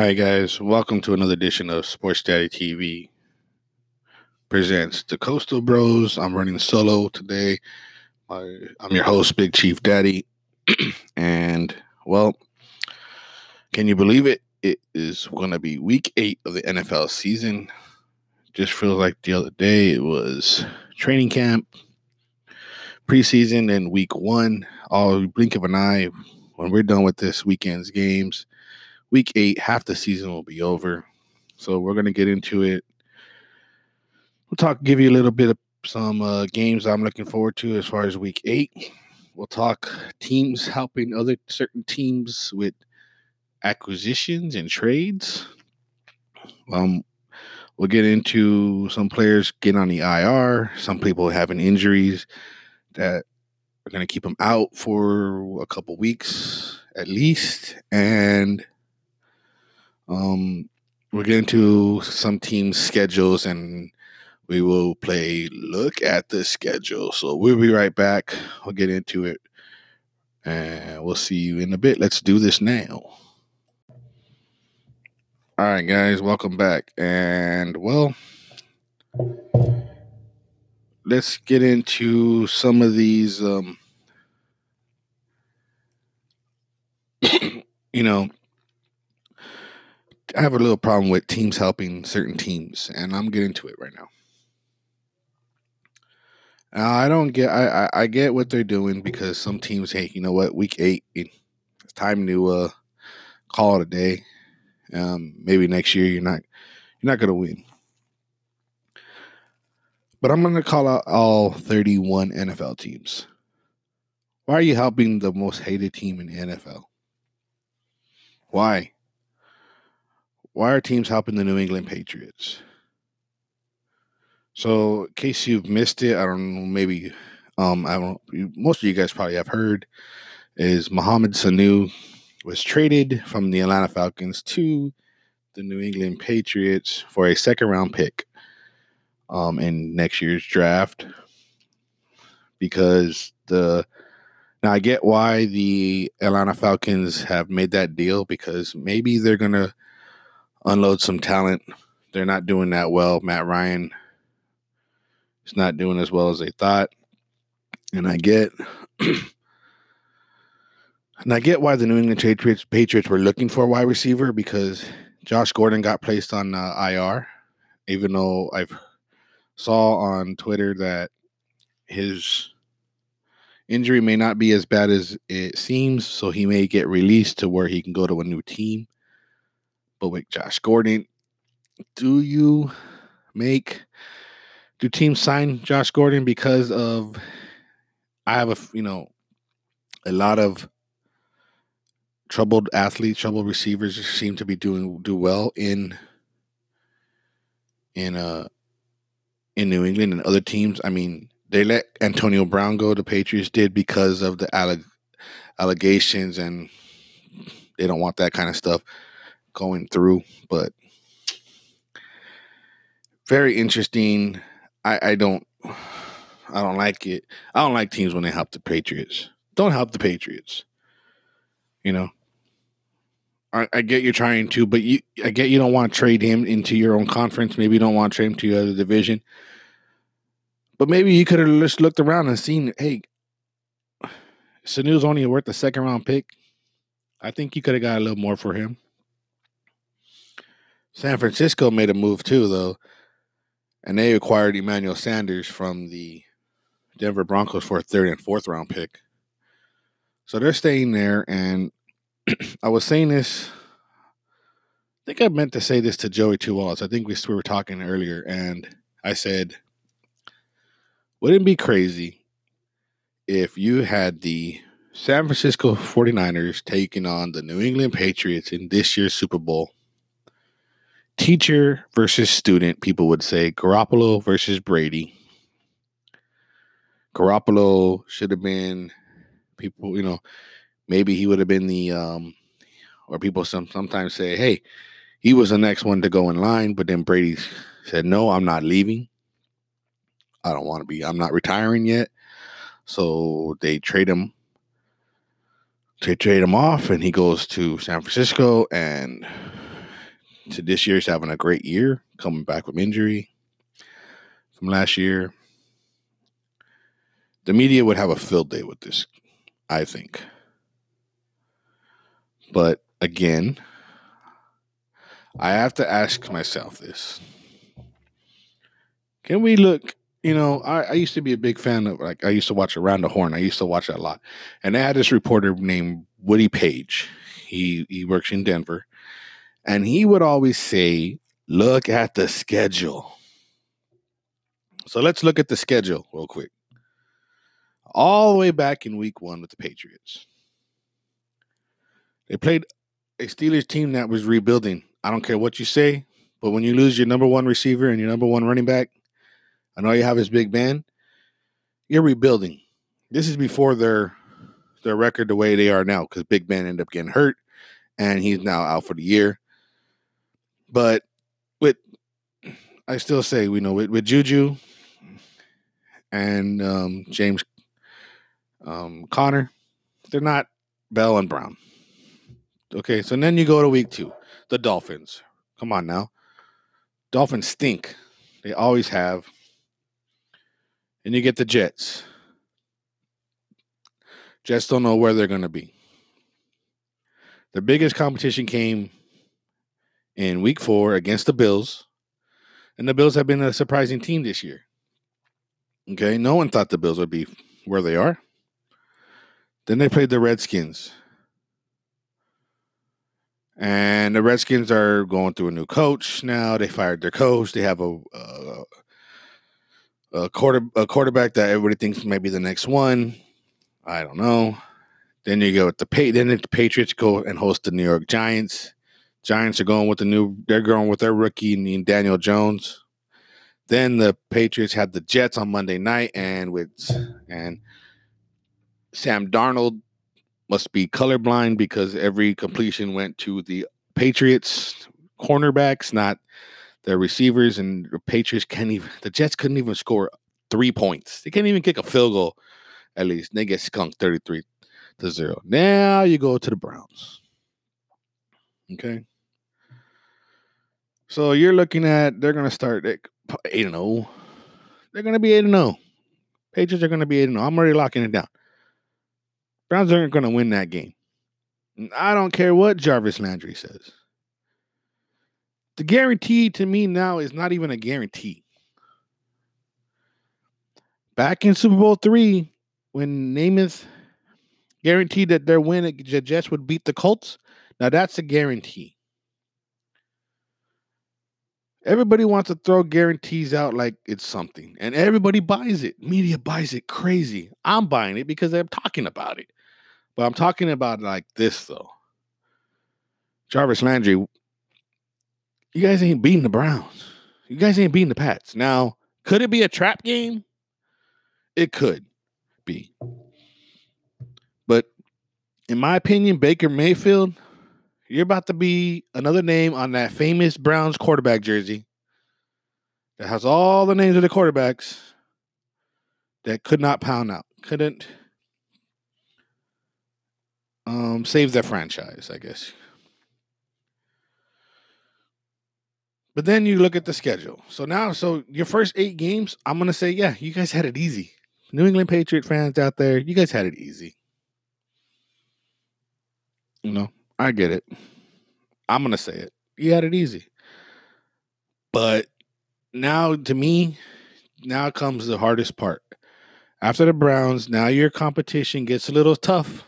Hi, guys. Welcome to another edition of Sports Daddy TV. Presents the Coastal Bros. I'm running solo today. I'm your host, Big Chief Daddy. and, well, can you believe it? It is going to be week eight of the NFL season. Just feels like the other day it was training camp, preseason, and week one. All blink of an eye when we're done with this weekend's games week eight, half the season will be over. So we're gonna get into it. We'll talk, give you a little bit of some uh, games I'm looking forward to as far as week eight. We'll talk teams helping other certain teams with acquisitions and trades. Um, we'll get into some players getting on the IR, some people having injuries that are going to keep them out for a couple weeks at least, and um, we're getting to some team schedules and we will play look at the schedule. So we'll be right back. We'll get into it and we'll see you in a bit. Let's do this now. All right, guys, welcome back. And well, let's get into some of these um you know I have a little problem with teams helping certain teams, and I'm getting to it right now. I don't get. I, I, I get what they're doing because some teams, hey, you know what? Week eight, it's time to uh, call it a day. Um, maybe next year you're not you're not gonna win. But I'm gonna call out all 31 NFL teams. Why are you helping the most hated team in NFL? Why? Why are teams helping the New England Patriots? So, in case you've missed it, I don't know, maybe um, I don't. Most of you guys probably have heard is Mohamed Sanu was traded from the Atlanta Falcons to the New England Patriots for a second round pick um, in next year's draft because the now I get why the Atlanta Falcons have made that deal because maybe they're gonna unload some talent. They're not doing that well. Matt Ryan is not doing as well as they thought. And I get and I get why the New England Patriots Patriots were looking for a wide receiver because Josh Gordon got placed on uh, IR, even though I've saw on Twitter that his injury may not be as bad as it seems, so he may get released to where he can go to a new team. But with Josh Gordon, do you make do teams sign Josh Gordon because of I have a you know a lot of troubled athletes, troubled receivers seem to be doing do well in in uh in New England and other teams. I mean, they let Antonio Brown go. The Patriots did because of the alleg- allegations, and they don't want that kind of stuff going through, but very interesting. I, I don't I don't like it. I don't like teams when they help the Patriots. Don't help the Patriots. You know. I, I get you're trying to, but you I get you don't want to trade him into your own conference. Maybe you don't want to trade him to your other division. But maybe you could have just looked around and seen, hey, Sanu's only worth a second round pick. I think you could have got a little more for him. San Francisco made a move too, though, and they acquired Emmanuel Sanders from the Denver Broncos for a third and fourth round pick. So they're staying there. And I was saying this, I think I meant to say this to Joey Two Walls. I think we, we were talking earlier, and I said, wouldn't it be crazy if you had the San Francisco 49ers taking on the New England Patriots in this year's Super Bowl? Teacher versus student, people would say Garoppolo versus Brady. Garoppolo should have been people, you know, maybe he would have been the um or people some sometimes say, hey, he was the next one to go in line, but then Brady said, No, I'm not leaving. I don't want to be, I'm not retiring yet. So they trade him. They trade him off and he goes to San Francisco and to this year, he's having a great year, coming back from injury from last year. The media would have a field day with this, I think. But again, I have to ask myself this. Can we look? You know, I, I, used to be a big fan of like I used to watch Around the Horn. I used to watch that a lot. And they had this reporter named Woody Paige. He he works in Denver. And he would always say, look at the schedule. So let's look at the schedule real quick. All the way back in week one with the Patriots. They played a Steelers team that was rebuilding. I don't care what you say, but when you lose your number one receiver and your number one running back, and all you have is Big Ben, you're rebuilding. This is before their their record the way they are now, because Big Ben ended up getting hurt and he's now out for the year. But with I still say, we know, with, with Juju and um, James um, Conner, they're not Bell and Brown. Okay, so then you go to week two. The Dolphins. Come on now. Dolphins stink. They always have. And you get the Jets. Jets don't know where they're going to be. The biggest competition came in week four against the Bills. And the Bills have been a surprising team this year. Okay, no one thought the Bills would be where they are. Then they played the Redskins. And the Redskins are going through a new coach now. They fired their coach. They have a a, a quarter a quarterback that everybody thinks may be the next one. I don't know. Then you go with the. Then the Patriots go and host the New York Giants. Giants are going with the new. They're going with their rookie Daniel Jones. Then the Patriots had the Jets on Monday night, and with and Sam Darnold must be colorblind because every completion went to the Patriots cornerbacks, not their receivers. And the Patriots can't even, the Jets couldn't even score three points. They can't even kick a field goal, at least. They get skunked 33 to zero. Now you go to the Browns. Okay. So you're looking at, they're going to start at 8 and 0. They're going to be 8 and 0. Patriots are going to be 8 and 0. I'm already locking it down. Browns aren't going to win that game. I don't care what Jarvis Landry says. The guarantee to me now is not even a guarantee. Back in Super Bowl three, when Namath guaranteed that their win, the Jets would beat the Colts. Now that's a guarantee. Everybody wants to throw guarantees out like it's something, and everybody buys it. Media buys it crazy. I'm buying it because I'm talking about it. But I'm talking about like this though. Jarvis Landry, you guys ain't beating the Browns. You guys ain't beating the Pats. Now, could it be a trap game? It could be. But in my opinion, Baker Mayfield, you're about to be another name on that famous Browns quarterback jersey that has all the names of the quarterbacks that could not pound out, couldn't um, save their franchise, I guess. But then you look at the schedule. So now, so your first eight games, I'm gonna say, yeah, you guys had it easy. New England Patriot fans out there, you guys had it easy. You know, I get it. I'm gonna say it. You had it easy. But now, to me, now comes the hardest part. After the Browns, now your competition gets a little tough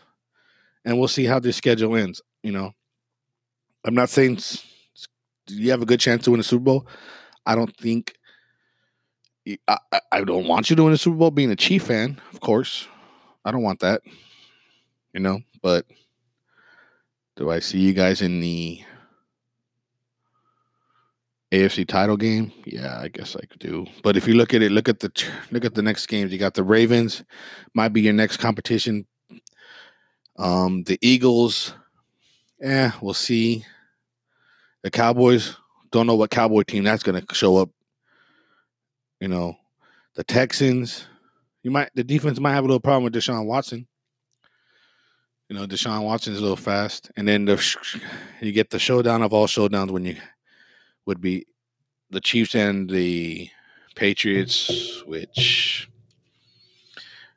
and we'll see how this schedule ends. You know, I'm not saying you have a good chance to win a Super Bowl. I don't think. I, I don't want you to win a Super Bowl being a Chief fan, of course. I don't want that. You know, but do I see you guys in the AFC title game? Yeah, I guess I could do. But if you look at it, look at the look at the next games. You got the Ravens, might be your next competition um, the Eagles, eh, we'll see. The Cowboys, don't know what Cowboy team that's going to show up. You know, the Texans, you might the defense might have a little problem with Deshaun Watson. You know, Deshaun Watson's a little fast, and then the you get the showdown of all showdowns when you would be the Chiefs and the Patriots, which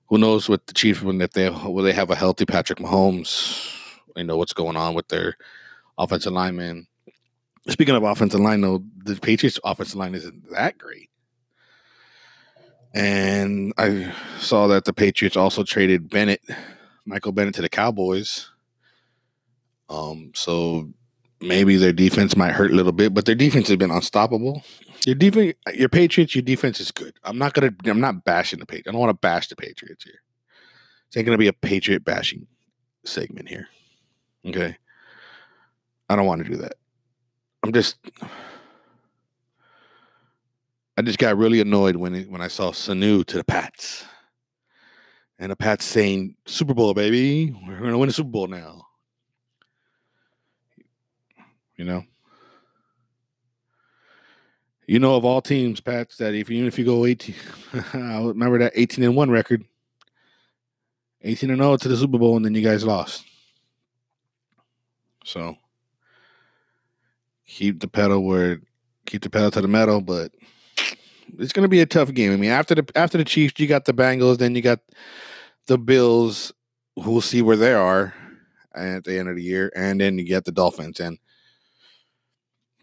who knows what the Chiefs when if they will they have a healthy Patrick Mahomes, you know what's going on with their offensive lineman. Speaking of offensive line, though, the Patriots' offensive line isn't that great. And I saw that the Patriots also traded Bennett, Michael Bennett, to the Cowboys. Um, so maybe their defense might hurt a little bit, but their defense has been unstoppable. Your defense, your Patriots, your defense is good. I'm not gonna, I'm not bashing the Patriots. I don't want to bash the Patriots here. It's ain't gonna be a Patriot bashing segment here. Okay, I don't want to do that. I'm just, I just got really annoyed when when I saw Sanu to the Pats, and the Pats saying Super Bowl, baby, we're gonna win a Super Bowl now. You know, you know of all teams, Pats, that if even if you go 18, I remember that 18 and 1 record. 18 and 0 to the Super Bowl, and then you guys lost. So keep the pedal where keep the pedal to the metal, but it's gonna be a tough game. I mean, after the after the Chiefs, you got the Bengals, then you got the Bills, who'll see where they are at the end of the year, and then you get the Dolphins. And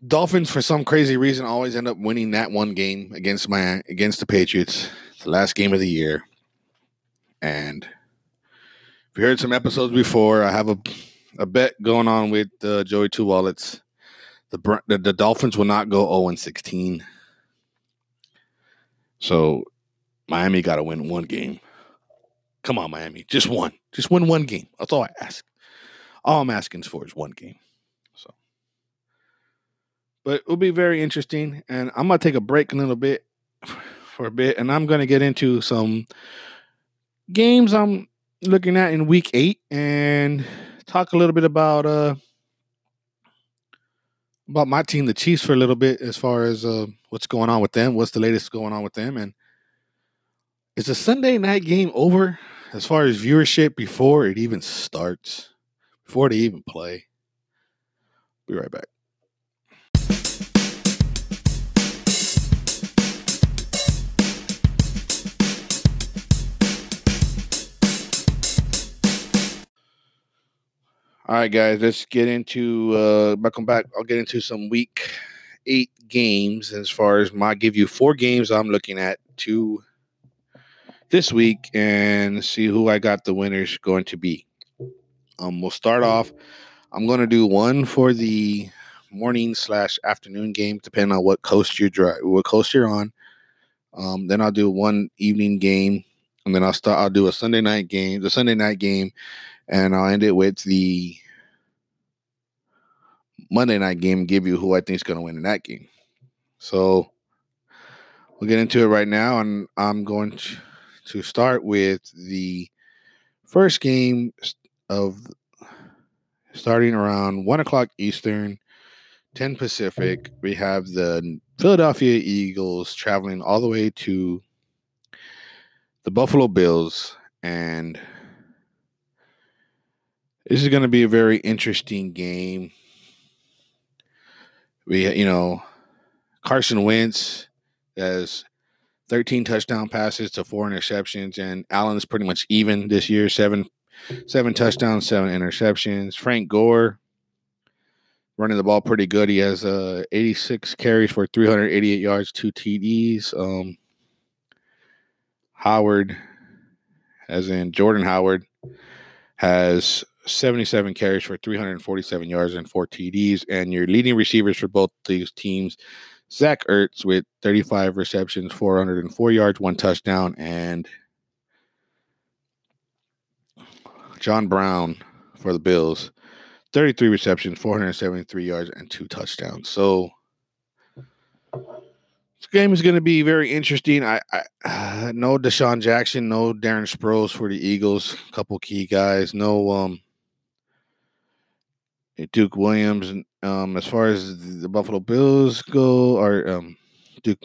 Dolphins, for some crazy reason, always end up winning that one game against my against the Patriots, the last game of the year. And if you heard some episodes before, I have a a bet going on with uh, Joey Two Wallets. The, the the Dolphins will not go 0 and 16. So Miami got to win one game. Come on, Miami, just one, just win one game. That's all I ask. All I'm asking for is one game So, but it will be very interesting. And I'm gonna take a break a little bit for a bit, and I'm gonna get into some games I'm looking at in week eight and talk a little bit about uh about my team, the Chiefs, for a little bit as far as uh, what's going on with them, what's the latest going on with them, and is the Sunday night game over as far as viewership before it even starts, before they even play? Be right back. All right, guys, let's get into uh welcome back. I'll get into some week eight games as far as my give you four games I'm looking at two this week and see who I got the winners going to be. Um, we'll start off. I'm going to do one for the morning slash afternoon game, depending on what coast you're dry, what coast you're on. Um, then I'll do one evening game, and then I'll start. I'll do a Sunday night game, the Sunday night game, and I'll end it with the Monday night game give you who I think is going to win in that game. So we'll get into it right now, and I'm going to, to start with the first game of starting around one o'clock Eastern, 10 Pacific. We have the Philadelphia Eagles traveling all the way to the Buffalo Bills, and this is going to be a very interesting game. We, you know, Carson Wentz has 13 touchdown passes to four interceptions, and Allen is pretty much even this year seven, seven touchdowns, seven interceptions. Frank Gore running the ball pretty good. He has uh, 86 carries for 388 yards, two TDs. Um, Howard, as in Jordan Howard, has 77 carries for 347 yards and four TDs. And your leading receivers for both these teams, Zach Ertz with 35 receptions, 404 yards, one touchdown, and John Brown for the Bills, 33 receptions, 473 yards, and two touchdowns. So this game is going to be very interesting. I, I uh, no DeSean Jackson, no Darren Sproles for the Eagles, couple key guys, no um Duke Williams. Um, as far as the Buffalo Bills go, or um, Duke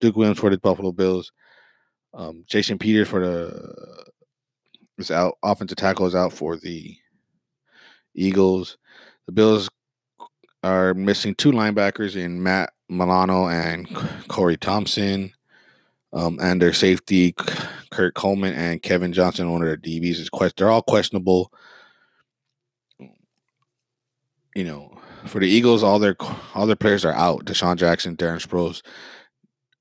Duke Williams for the Buffalo Bills. Um, Jason Peters for the is out. Offensive tackle is out for the Eagles. The Bills are missing two linebackers in Matt Milano and Corey Thompson. Um, and their safety, Kurt Coleman and Kevin Johnson, one of their DBs, is quest. They're all questionable. You know, for the Eagles, all their all their players are out. DeSean Jackson, Darren Sproles,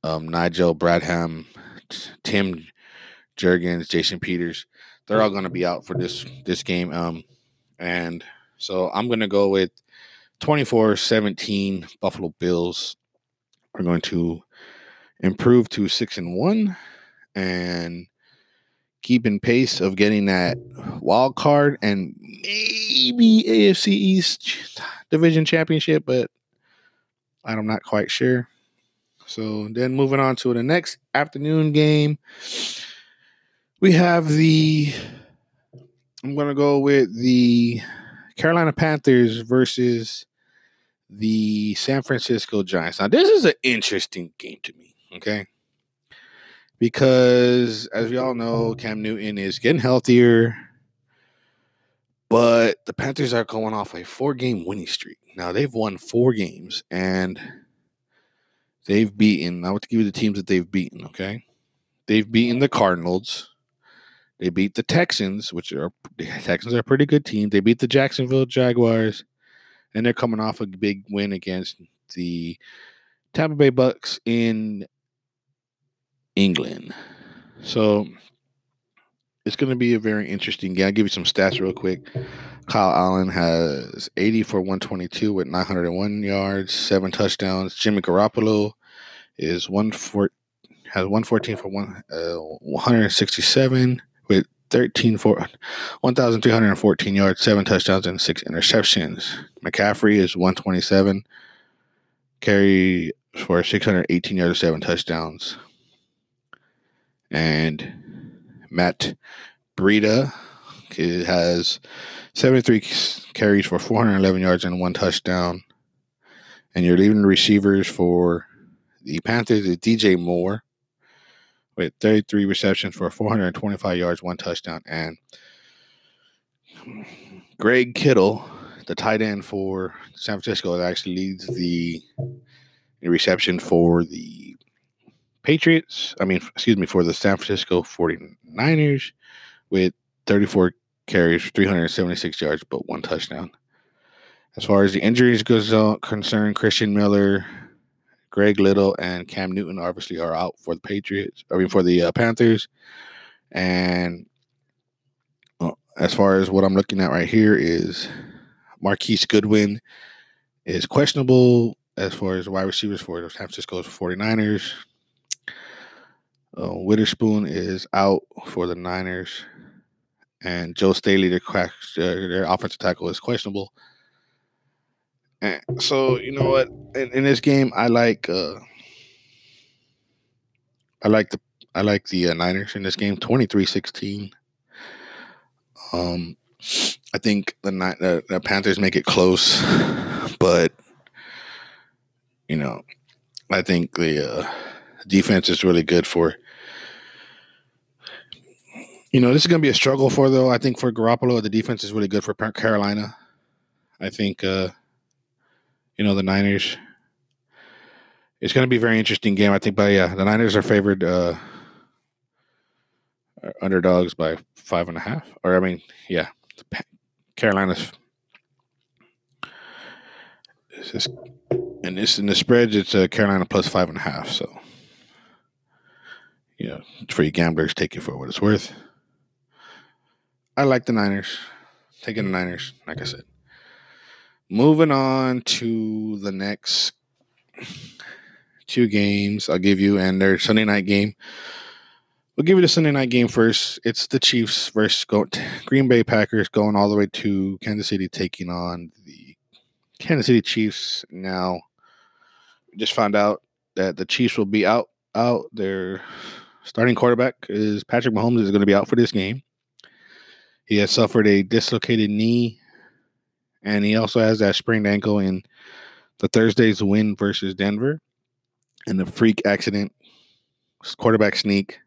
um, Nigel Bradham, Tim Jurgens, Jason Peters. They're all going to be out for this this game. Um, and so I'm going to go with 24-17 Buffalo Bills are going to improve to 6 and 1 and keep in pace of getting that wild card and maybe AFC East division championship, but I'm not quite sure. So then moving on to the next afternoon game, we have the. I'm going to go with the Carolina Panthers versus the San Francisco Giants. Now, this is an interesting game to me, okay? Because as we all know, mm. Cam Newton is getting healthier, but the Panthers are going off a four game winning streak. Now, they've won four games and they've beaten, I want to give you the teams that they've beaten, okay? They've beaten the Cardinals. They beat the Texans, which are the Texans are a pretty good team. They beat the Jacksonville Jaguars, and they're coming off a big win against the Tampa Bay Bucks in England. So it's going to be a very interesting game. I'll give you some stats real quick. Kyle Allen has 80 for 122 with 901 yards, seven touchdowns. Jimmy Garoppolo is one for has 114 for one uh, 167 with 13 for 1,314 yards, seven touchdowns, and six interceptions. McCaffrey is 127, carry for 618 yards, seven touchdowns. And Matt Breida has 73 carries for 411 yards and one touchdown. And you're leaving the receivers for the Panthers is DJ Moore with 33 receptions for 425 yards, one touchdown, and Greg Kittle, the tight end for San Francisco, that actually leads the reception for the Patriots. I mean, excuse me, for the San Francisco 49ers with 34 carries, 376 yards, but one touchdown. As far as the injuries goes uh, concerned, Christian Miller, Greg Little and Cam Newton obviously are out for the Patriots. I mean, for the uh, Panthers. And uh, as far as what I'm looking at right here is Marquise Goodwin is questionable as far as wide receivers for the San Francisco 49ers. Uh, Witherspoon is out for the Niners. And Joe Staley, their, crack, their offensive tackle, is questionable. And so you know what? In, in this game, I like uh I like the I like the uh, Niners in this game, 23-16. Um, I think the, the the Panthers make it close, but you know, I think the uh, defense is really good for. You know, this is going to be a struggle for though. I think for Garoppolo, the defense is really good for Carolina. I think uh, you know, the Niners. It's going to be a very interesting game, I think. But yeah, the Niners are favored uh, underdogs by five and a half. Or I mean, yeah, Carolina's. Just, and this in the spreads, it's uh, Carolina plus five and a half. So, you know, for you gamblers, take it for what it's worth. I like the Niners. Taking the Niners, like I said. Moving on to the next two games, I'll give you, and their Sunday night game. We'll give you the Sunday night game first. It's the Chiefs versus Green Bay Packers going all the way to Kansas City, taking on the Kansas City Chiefs. Now, just found out that the Chiefs will be out. Out their starting quarterback is Patrick Mahomes is going to be out for this game. He has suffered a dislocated knee and he also has that sprained ankle in the Thursday's win versus Denver and the freak accident, quarterback sneak.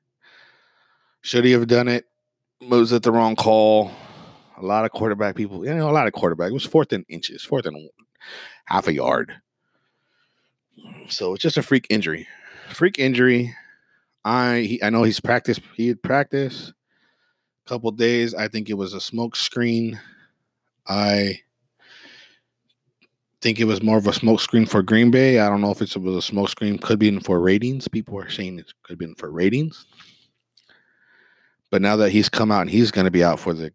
Should he have done it? Was it the wrong call? A lot of quarterback people, you know, a lot of quarterback. It was fourth and inches, fourth and half a yard. So it's just a freak injury. Freak injury. I he, I know he's practiced. He had practiced couple days. I think it was a smoke screen. I think it was more of a smoke screen for Green Bay. I don't know if it was a smoke screen. Could be in for ratings. People are saying it could be for ratings. But now that he's come out and he's going to be out for the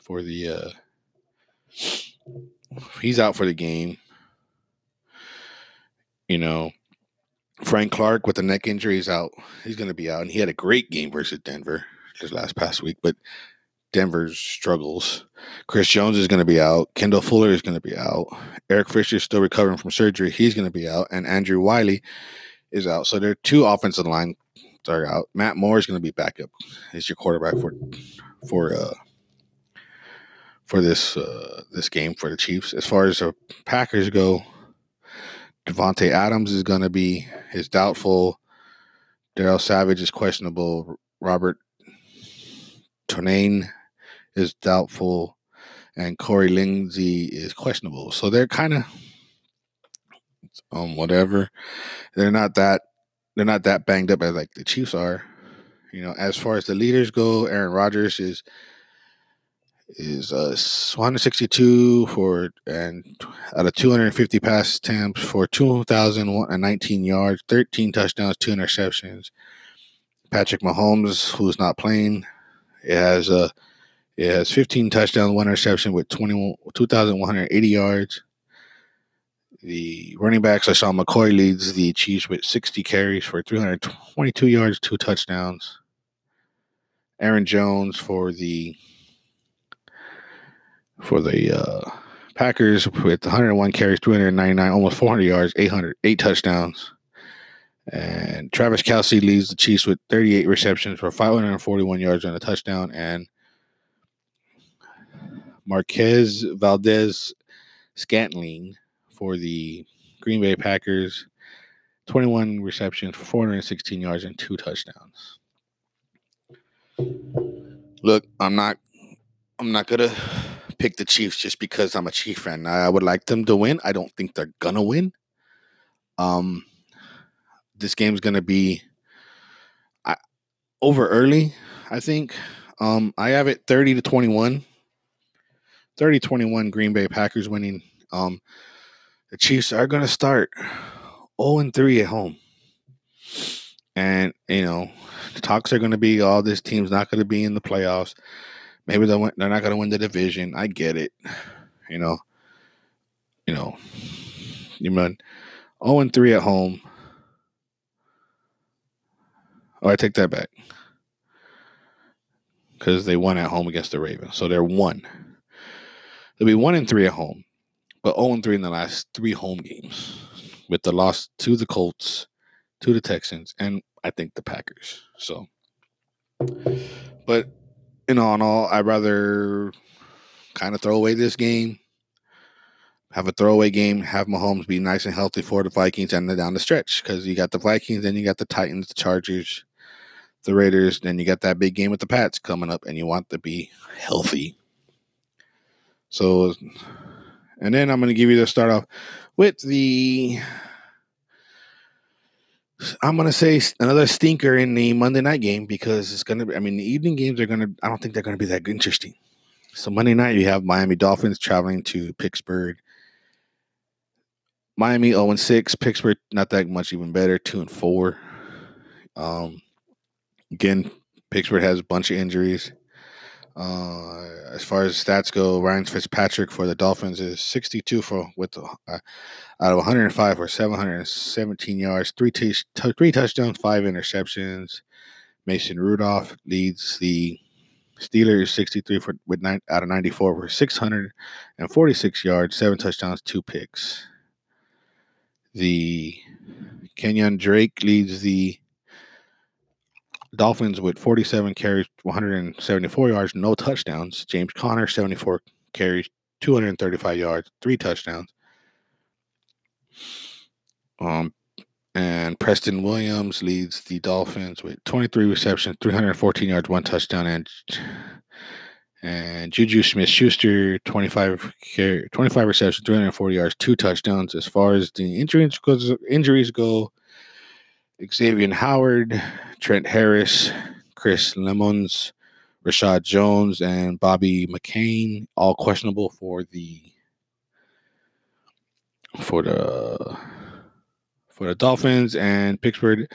for the uh he's out for the game. You know, Frank Clark with the neck injury is out. He's going to be out, and he had a great game versus Denver just last past week. But Denver's struggles. Chris Jones is going to be out. Kendall Fuller is going to be out. Eric Fisher is still recovering from surgery. He's going to be out, and Andrew Wylie is out. So there are two offensive line are out. Matt Moore is going to be back up. He's your quarterback for for uh for this uh this game for the Chiefs. As far as the Packers go, Davante Adams is going to be is doubtful. Darnell Savage is questionable. Robert Tonyan is doubtful, and Corey Linsley is questionable. So they're kind of um whatever. They're not that they're not that banged up as like the Chiefs are. You know, as far as the leaders go, Aaron Rodgers is is uh 162 for and out of 250 pass attempts for 2019 yards, 13 touchdowns, two interceptions. Patrick Mahomes, who's not playing, it has a it has 15 touchdowns, one interception with 20, 2,180 yards. The running backs, LeSean McCoy leads the Chiefs with 60 carries for 322 yards, two touchdowns. Aaron Jones for the for the uh, Packers with 101 carries, 399, almost 400 yards, 800, eight touchdowns. And Travis Kelce leads the Chiefs with 38 receptions for 541 yards and a touchdown. And Marquez Valdes Scantling for the Green Bay Packers, 21 receptions for 416 yards and two touchdowns. Look, I'm not I'm not gonna pick the Chiefs just because I'm a Chief fan. I would like them to win. I don't think they're gonna win. Um this game's gonna be I, over early, I think. Um I have it 30 to 21 30 21 Green Bay Packers winning. Um, the Chiefs are going to start 0 and 3 at home. And, you know, the talks are going to be all oh, this team's not going to be in the playoffs. Maybe they're, they're not going to win the division. I get it. You know, you know, you mean 0 and 3 at home. Oh, I take that back. Because they won at home against the Ravens. So they're one. They'll be one and three at home, but 0 and three in the last three home games, with the loss to the Colts, to the Texans, and I think the Packers. So, but in all in all, I'd rather kind of throw away this game, have a throwaway game, have Mahomes be nice and healthy for the Vikings and then down the stretch because you got the Vikings, then you got the Titans, the Chargers, the Raiders, then you got that big game with the Pats coming up, and you want to be healthy so, and then I'm going to give you the start off with the. I'm going to say another stinker in the Monday night game because it's going to be, I mean, the evening games are going to, I don't think they're going to be that interesting. So, Monday night, you have Miami Dolphins traveling to Pittsburgh. Miami 0 6, Pittsburgh not that much even better, 2 and 4. Um, again, Pittsburgh has a bunch of injuries. Uh, as far as stats go, Ryan Fitzpatrick for the Dolphins is 62 for with uh, out of 105 for 717 yards, three t- t- three touchdowns, five interceptions. Mason Rudolph leads the Steelers 63 for with nine out of 94 for 646 yards, seven touchdowns, two picks. The Kenyan Drake leads the Dolphins with 47 carries, 174 yards, no touchdowns. James Conner, 74 carries, 235 yards, three touchdowns. Um, and Preston Williams leads the Dolphins with 23 receptions, 314 yards, one touchdown, and And Juju Smith Schuster, 25, 25 receptions, 340 yards, two touchdowns. As far as the injuries, goes, injuries go, Xavier Howard, Trent Harris, Chris Lammons, Reshad Jones, and Bobby McCain, all questionable for the for the for the Dolphins and Pittsburgh.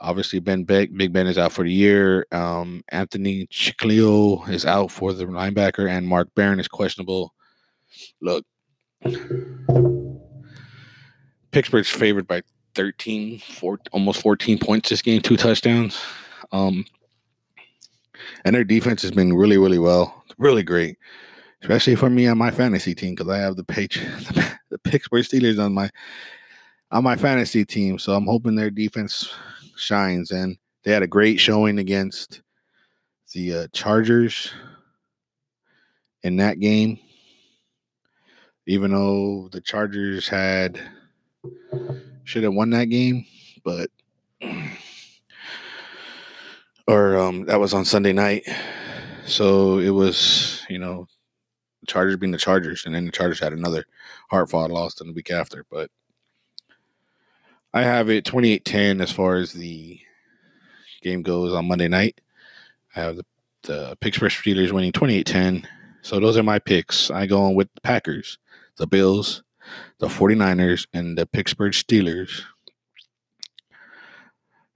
Obviously, Ben Beck, Big Ben is out for the year. Um, Anthony Chickillo is out for the linebacker, and Mark Barron is questionable. Look, Pittsburgh's favored by 13, four, almost 14 points this game, two touchdowns. Um, and their defense has been really, really well, really great, especially for me on my fantasy team because I have the page, the Pittsburgh Steelers on my on my fantasy team. So I'm hoping their defense shines. And they had a great showing against the uh, Chargers in that game. Even though the Chargers had should have won that game, but or um that was on Sunday night. So it was, you know, the Chargers being the Chargers, and then the Chargers had another hard fought loss in the week after. But I have it 28-10 as far as the game goes on Monday night. I have the, the Pittsburgh Steelers winning 28-10. So those are my picks. I go on with the Packers, the Bills, the 49ers, and the Pittsburgh Steelers.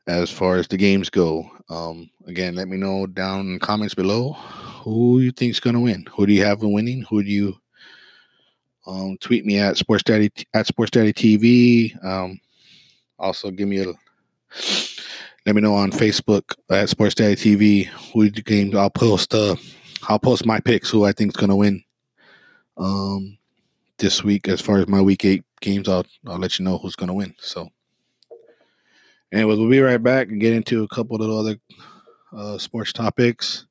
As far as the games go, um, again, let me know down in comments below who you think is going to win. Who do you have winning? Who do you um, tweet me at Sports Daddy at Sports Daddy TV? Um, also, give me a let me know on Facebook at Sports Daddy TV who the games. I'll post uh I'll post my picks who I think is gonna win. Um, this week as far as my week eight games, I'll I'll let you know who's gonna win. So, anyways, we'll be right back and get into a couple of other uh, sports topics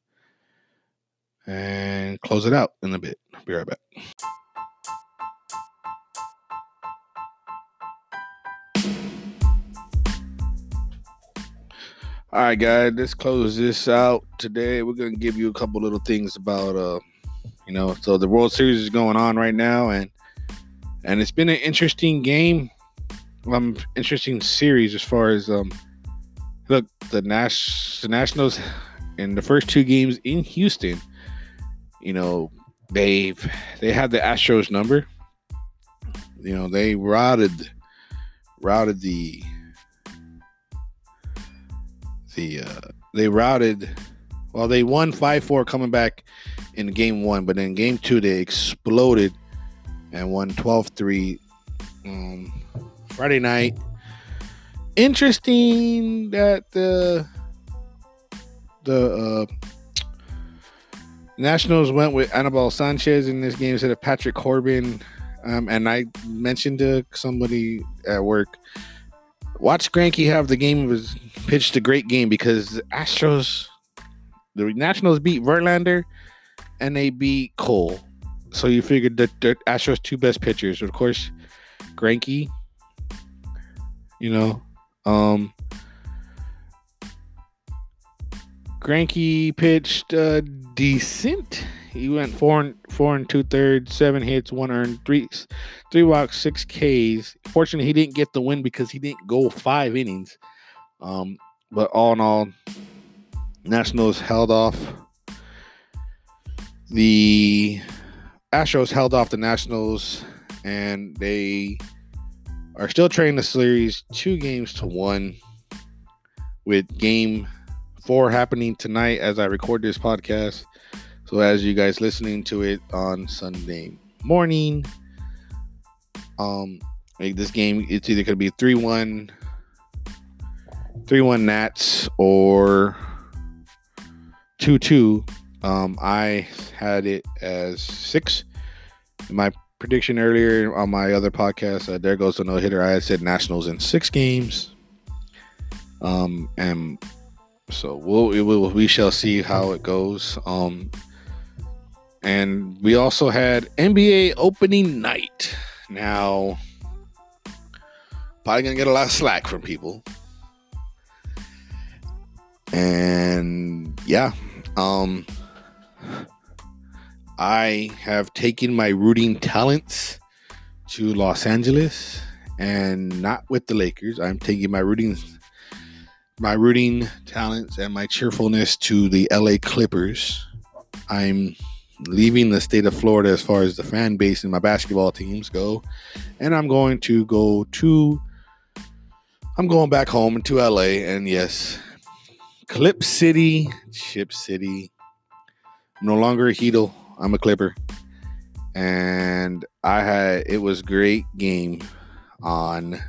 and close it out in a bit. Be right back. All right, guys, let's close this out today. We're gonna give you a couple little things about, uh, you know, so the World Series is going on right now, and and it's been an interesting game, um, interesting series as far as um, look the Nash the Nationals in the first two games in Houston, you know, they've they had the Astros number, you know, they routed routed the the uh, they routed. Well, they won five four coming back in game one, but in game two they exploded and won 12-3 um, Friday night. Interesting that the the uh, Nationals went with Anibal Sanchez in this game instead of Patrick Corbin. Um, and I mentioned to somebody at work, watch Greinke have the game his pitched a great game because the Astros, the Nationals beat Verlander and they beat Cole. So you figured that the Astros' two best pitchers, of course, Greinke. you know, um, Greinke pitched uh, decent. He went four and four and two thirds, seven hits, one earned, three three walks, six Ks. Fortunately, he didn't get the win because he didn't go five innings. Um, but all in all, Nationals held off the Astros held off the Nationals, and they are still trailing the series two games to one, with game four happening tonight as I record this podcast. So as you guys listening to it on Sunday morning, um, like this game, it's either gonna be three one 3 1 Nats or 2 2. Um, I had it as six. My prediction earlier on my other podcast, uh, there goes the no hitter. I had said Nationals in six games. Um, and so we'll, we will we shall see how it goes. Um, and we also had NBA opening night. Now, probably gonna get a lot of slack from people and yeah, um, I have taken my rooting talents to Los Angeles and not with the Lakers. I'm taking my rooting my rooting talents and my cheerfulness to the LA Clippers. I'm leaving the state of Florida as far as the fan base and my basketball teams go, and I'm going to go to I'm going back home to LA and yes, Clip City, Chip City. No longer a Heedle. I'm a Clipper. And I had it was great game on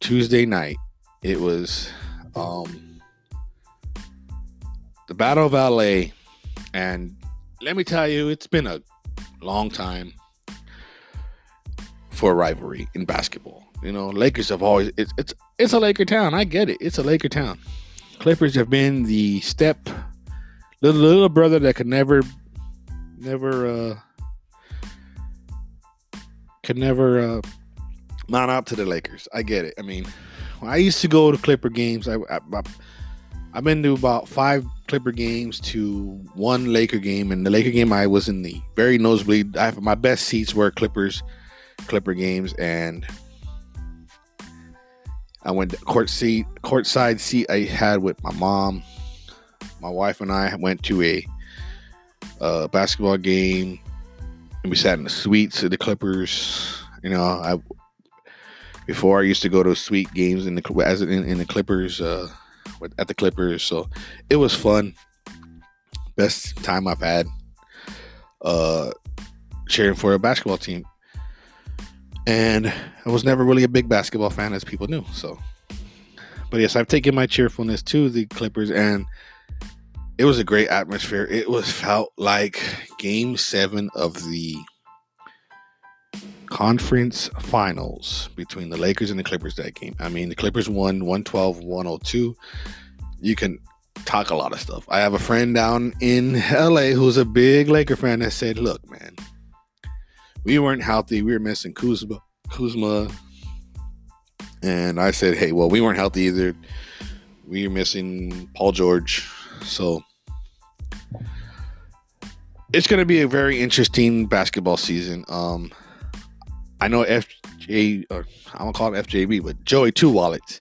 Tuesday night. It was um the Battle of LA and let me tell you it's been a long time for rivalry in basketball. You know, Lakers have always it's it's it's a Laker town. I get it. It's a Laker town. Clippers have been the step little little brother that could never never uh could never uh mount up to the Lakers. I get it. I mean, I used to go to Clipper games. I, I, I I've been to about five Clipper games to one Laker game, and the Laker game I was in the very nosebleed. I have my best seats were Clippers, Clipper games, and I went court seat, courtside seat I had with my mom. My wife and I went to a, a basketball game, and we sat in the suites of the Clippers. You know, I before I used to go to sweet games in the as in, in the Clippers uh, at the Clippers, so it was fun. Best time I've had uh, cheering for a basketball team. And I was never really a big basketball fan, as people knew. So, but yes, I've taken my cheerfulness to the Clippers, and it was a great atmosphere. It was felt like Game Seven of the conference finals between the Lakers and the Clippers that game. I mean, the Clippers won 112 102. You can talk a lot of stuff. I have a friend down in LA who's a big Laker fan that said, Look, man, we weren't healthy. We were missing Kuzma. Kuzma. And I said, hey, well, we weren't healthy either. We were missing Paul George. So it's going to be a very interesting basketball season. Um, I know FJ, or I don't call him FJB, but Joey Two Wallets,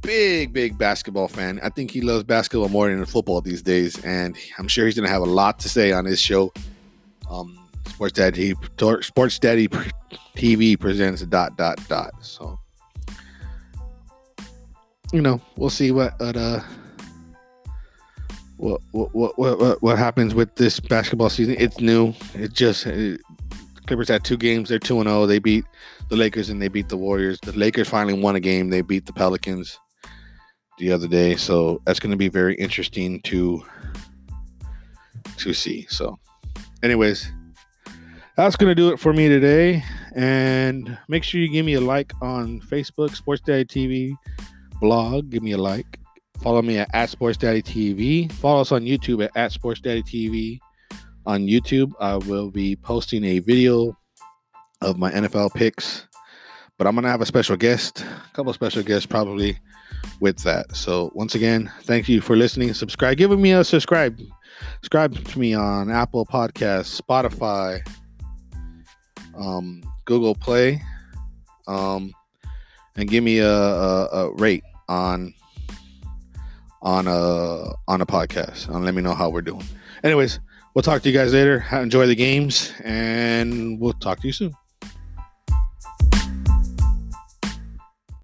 big, big basketball fan. I think he loves basketball more than football these days, and I'm sure he's going to have a lot to say on his show. Um, Sports Daddy Sports Daddy TV presents dot dot dot. So you know, we'll see what uh what what what what, happens with this basketball season. It's new. It just it, Clippers had two games. They're two and zero. They beat the Lakers and they beat the Warriors. The Lakers finally won a game. They beat the Pelicans the other day. So that's going to be very interesting to to see. So, anyways, that's going to do it for me today. And make sure you give me a like on Facebook, Sports Daddy TV blog. Give me a like. Follow me at, at Sports Daddy TV. Follow us on YouTube at, at Sports Daddy TV. On YouTube, I will be posting a video of my NFL picks, but I'm going to have a special guest, a couple special guests probably with that. So, once again, thank you for listening. Subscribe. Give me a subscribe. Subscribe to me on Apple Podcasts, Spotify, um, Google Play, um, and give me a, a, a, rate on on a on a podcast and let me know how we're doing. Anyways, we'll talk to you guys later. Enjoy the games, and we'll talk to you soon.